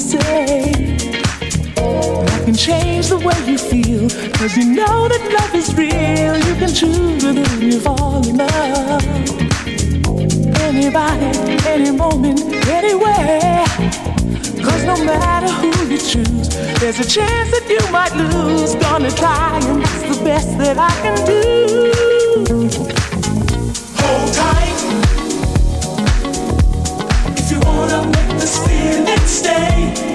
I can change the way you feel, cause you know that love is real. You can choose whether you fall in love. Anybody, any moment, anywhere. Cause no matter who you choose, there's a chance that you might lose. Gonna try, and that's the best that I can do. Stay,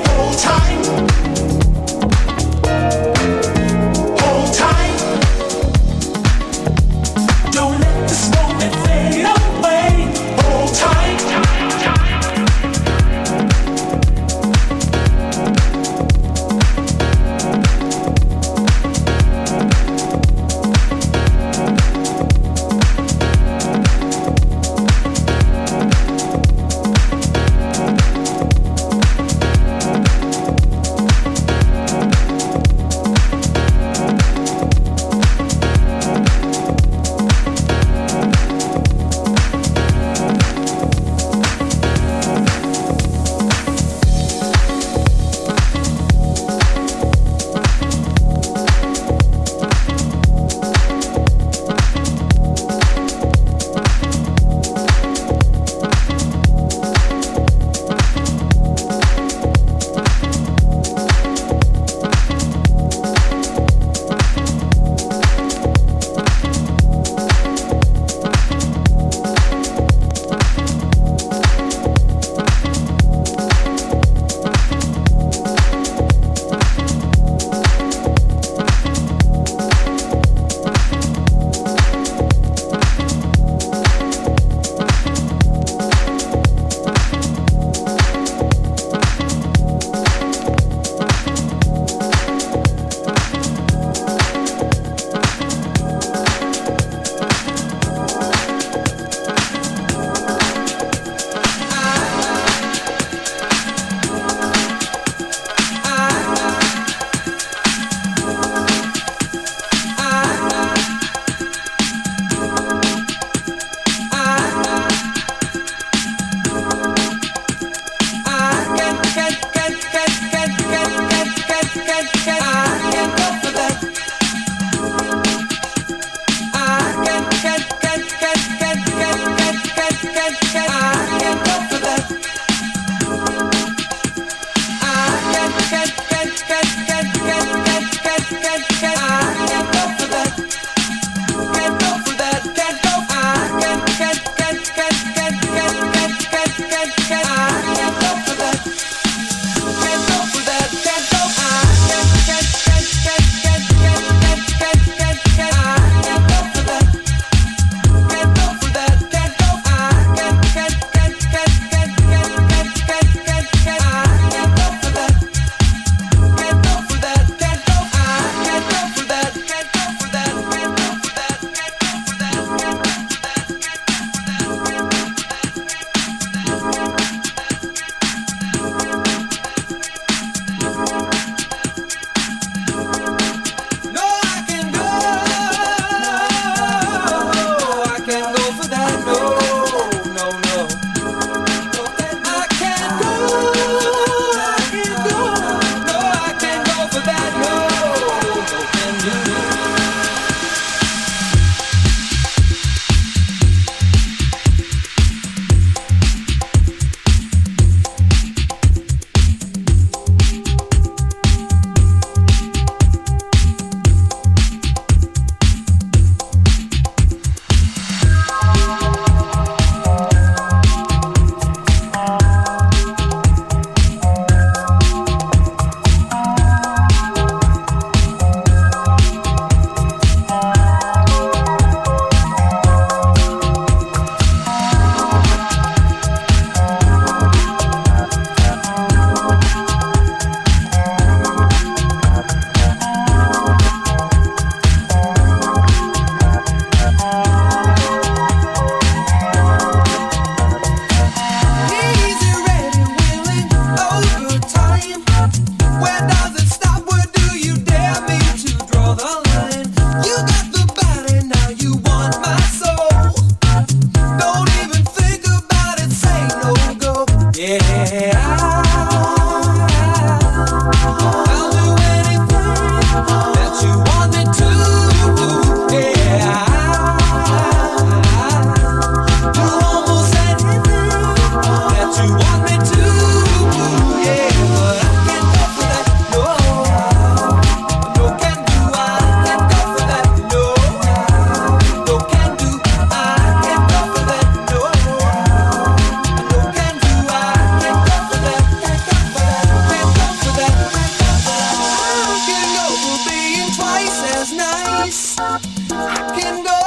I can go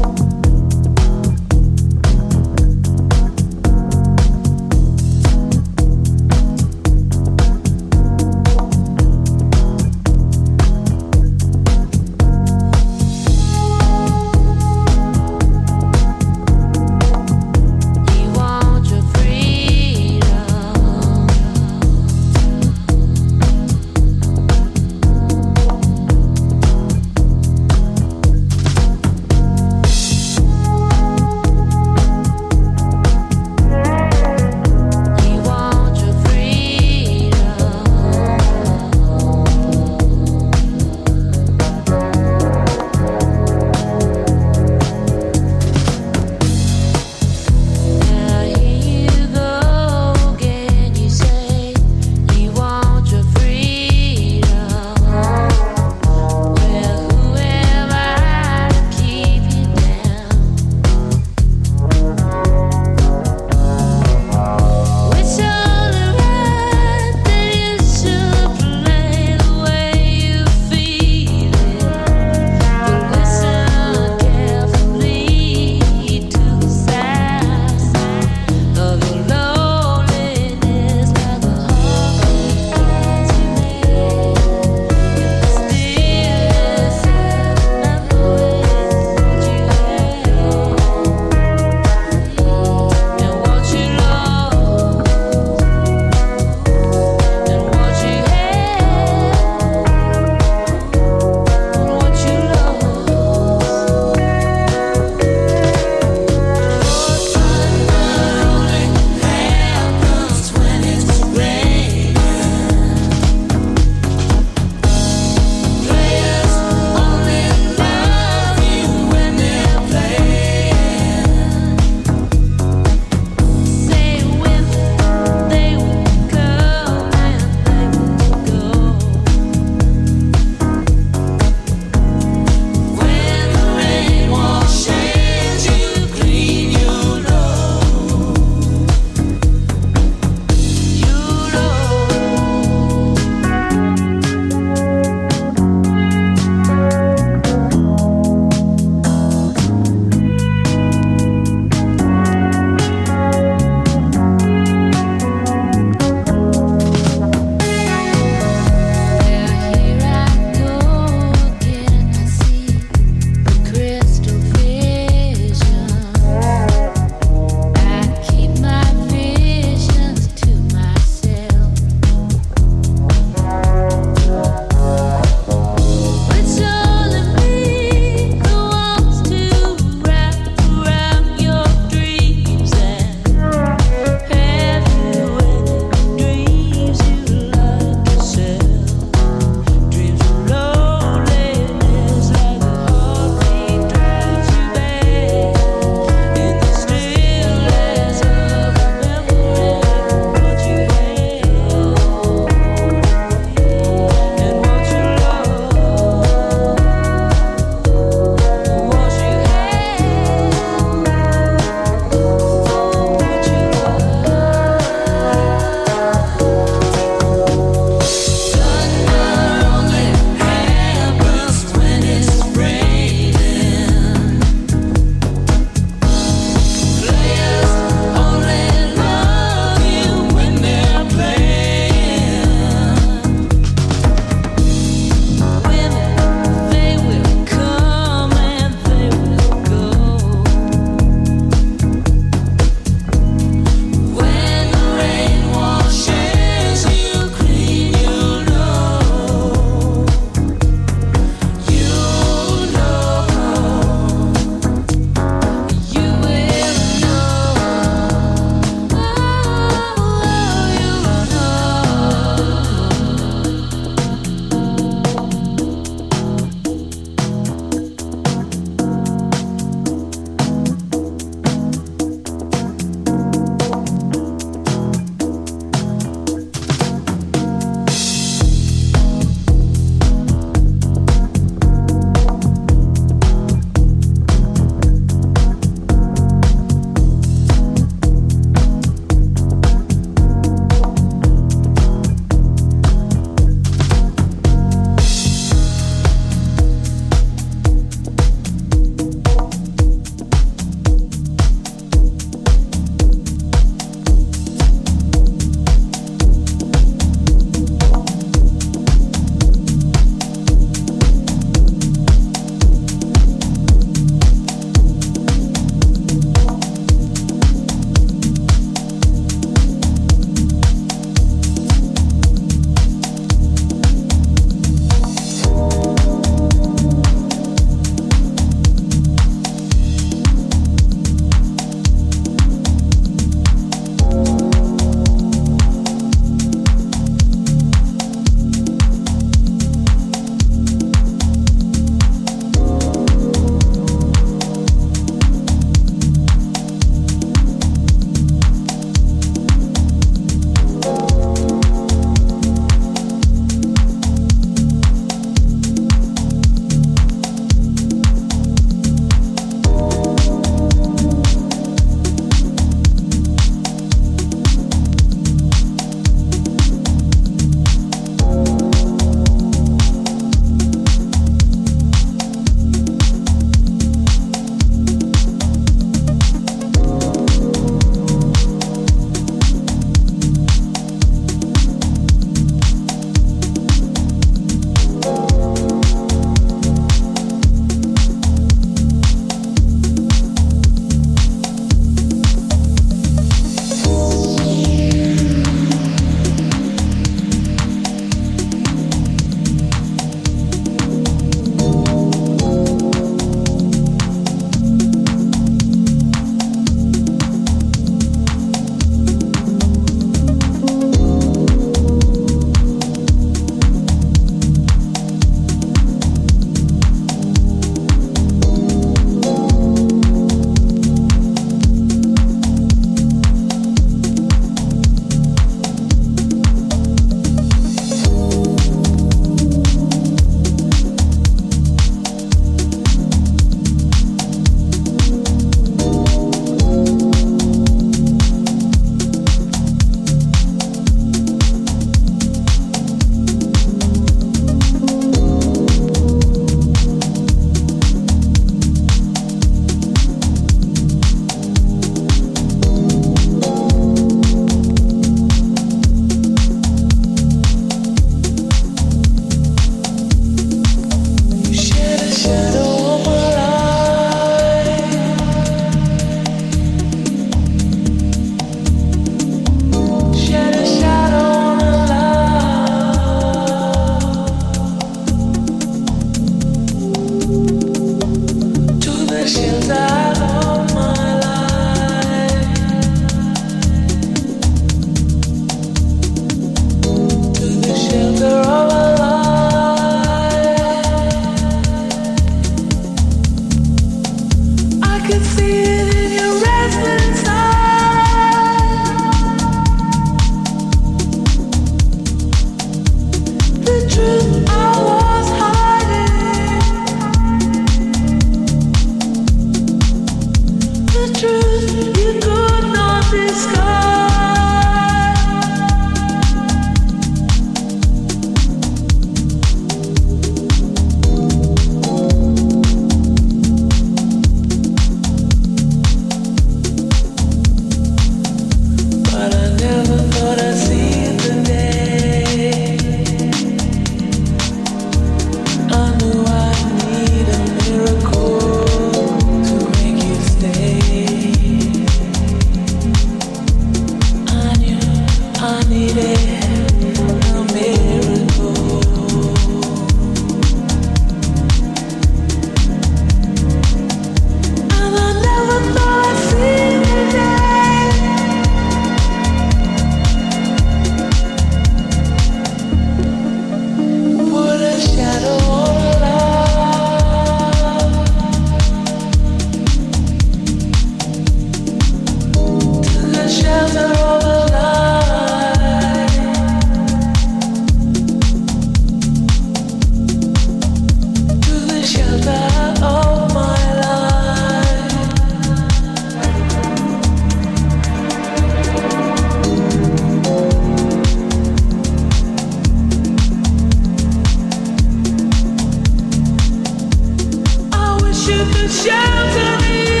wanna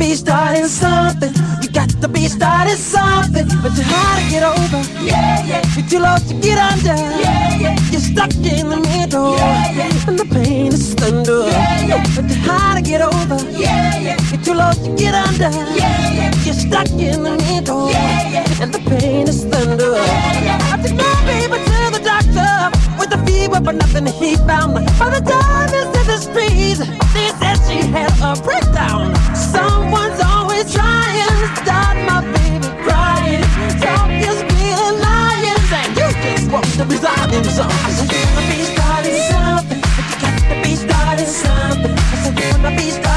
be starting something. You got to be starting something, but you're hard to get over. Yeah, yeah. You're too low to get under. Yeah, yeah. You're stuck in the middle, yeah, yeah. and the pain is thunder. Yeah, yeah. But you're hard to get over. Yeah, yeah. You're too low to get under. Yeah, yeah. You're stuck in the middle, yeah, yeah. and the pain is thunder. Yeah, yeah. I took my baby to the doctor with a fever, but nothing he found. By the time it's in the streets, they said she had a breakdown. Someone's I said you. Wanna be starting something. I said you wanna be starting